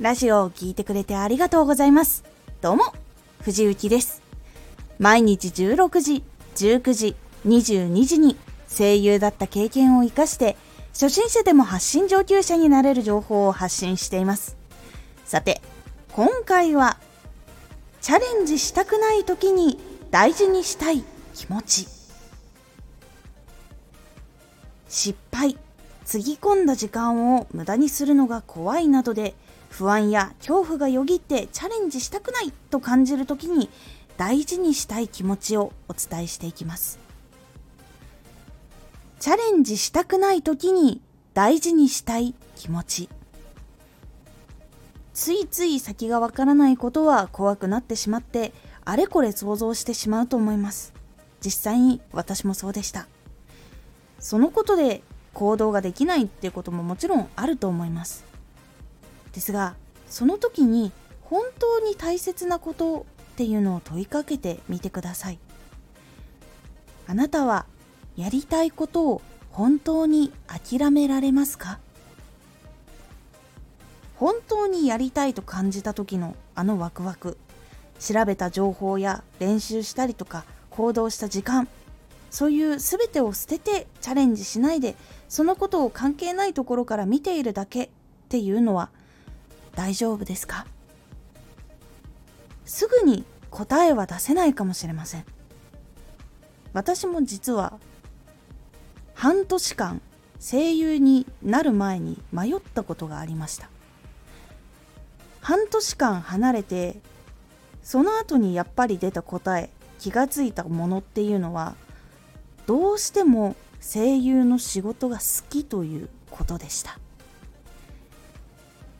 ラジオを聴いてくれてありがとうございます。どうも、藤幸です。毎日16時、19時、22時に声優だった経験を活かして、初心者でも発信上級者になれる情報を発信しています。さて、今回は、チャレンジしたくない時に大事にしたい気持ち。失敗、つぎ込んだ時間を無駄にするのが怖いなどで不安や恐怖がよぎってチャレンジしたくないと感じる時に大事にしたい気持ちをお伝えしていきます。チャレンジしたくない時に大事にしたい気持ち。ついつい先がわからないことは怖くなってしまってあれこれ想像してしまうと思います。実際に私もそうでした。そのことで行動ができないっていうことももちろんあると思います。ですがその時に本当に大切なことっていうのを問いかけてみてください。あなたはやりたいことを本当に諦められますか？本当にやりたいと感じた時のあのワクワク調べた情報や練習したりとか行動した時間そういう全てを捨ててチャレンジしないでそのことを関係ないところから見ているだけっていうのは大丈夫ですか？すぐに答えは出せないかもしれません。私も実は半年間声優になる前に迷ったことがありました。半年間離れてその後にやっぱり出た答え気がついたものっていうのはどうしても声優の仕事が好きということでした。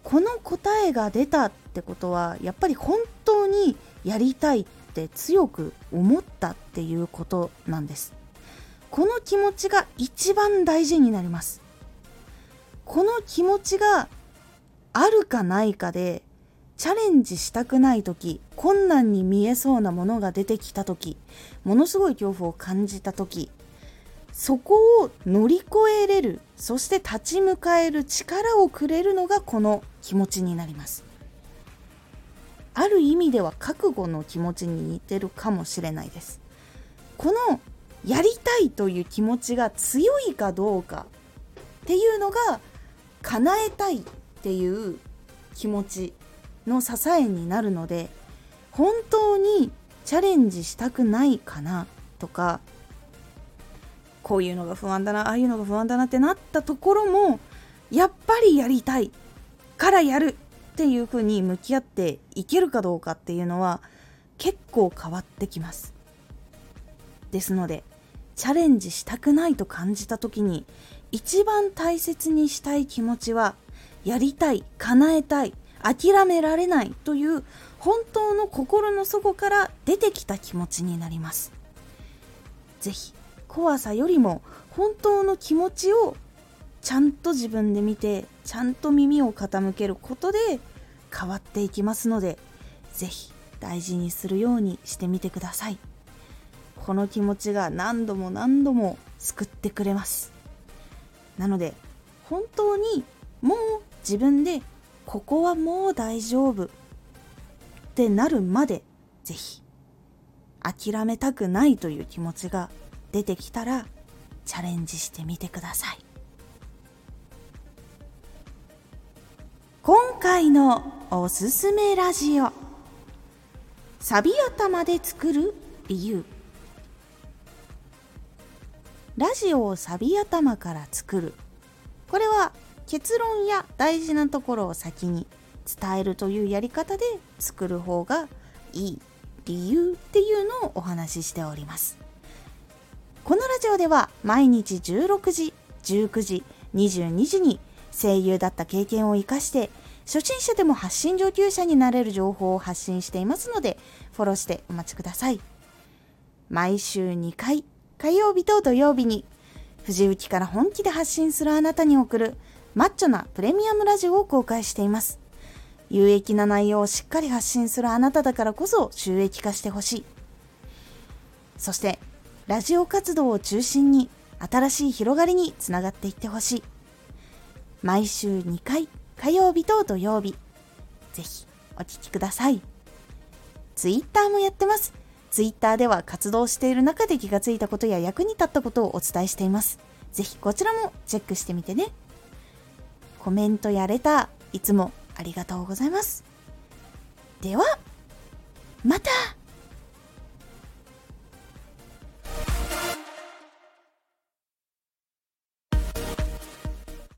この答えが出たってことはやっぱり本当にやりたいって強く思ったっていうことなんです。この気持ちが一番大事になります。この気持ちがあるかないかでチャレンジしたくない時困難に見えそうなものが出てきた時ものすごい恐怖を感じた時そこを乗り越えれるそして立ち向かえる力をくれるのがこの気持ちになります。ある意味では覚悟の気持ちに似てるかもしれないです。このやりたいという気持ちが強いかどうかっていうのが叶えたいっていう気持ちの支えになるので本当にチャレンジしたくないかなとかこういうのが不安だなああいうのが不安だなってなったところもやっぱりやりたい。からやるっていうふうに向き合っていけるかどうかっていうのは結構変わってきます。ですのでチャレンジしたくないと感じた時に一番大切にしたい気持ちはやりたい叶えたい諦められないという本当の心の底から出てきた気持ちになります。是非怖さよりも本当の気持ちをちゃんと自分で見てちゃんと耳を傾けることで変わっていきますので是非大事にするようにしてみてください。この気持ちが何度も何度も救ってくれます。なので本当にもう自分でここはもう大丈夫ってなるまで是非諦めたくないという気持ちが出てきたらチャレンジしてみてください。回のおすすめラジオ。サビ頭で作る理由。ラジオをサビ頭から作る。これは結論や大事なところを先に伝えるというやり方で作る方がいい理由っていうのをお話ししております。このラジオでは毎日16時、19時、22時に声優だった経験を活かして初心者でも発信上級者になれる情報を発信していますのでフォローしてお待ちください。毎週2回、火曜日と土曜日に藤雪から本気で発信するあなたに送るマッチョなプレミアムラジオを公開しています。有益な内容をしっかり発信するあなただからこそ収益化してほしい。そしてラジオ活動を中心に新しい広がりにつながっていってほしい。毎週2回、火曜日と土曜日、ぜひお聞きください。Twitter もやってます。Twitter では活動している中で気がついたことや役に立ったことをお伝えしています。ぜひこちらもチェックしてみてね。コメントやレター、いつもありがとうございます。では、また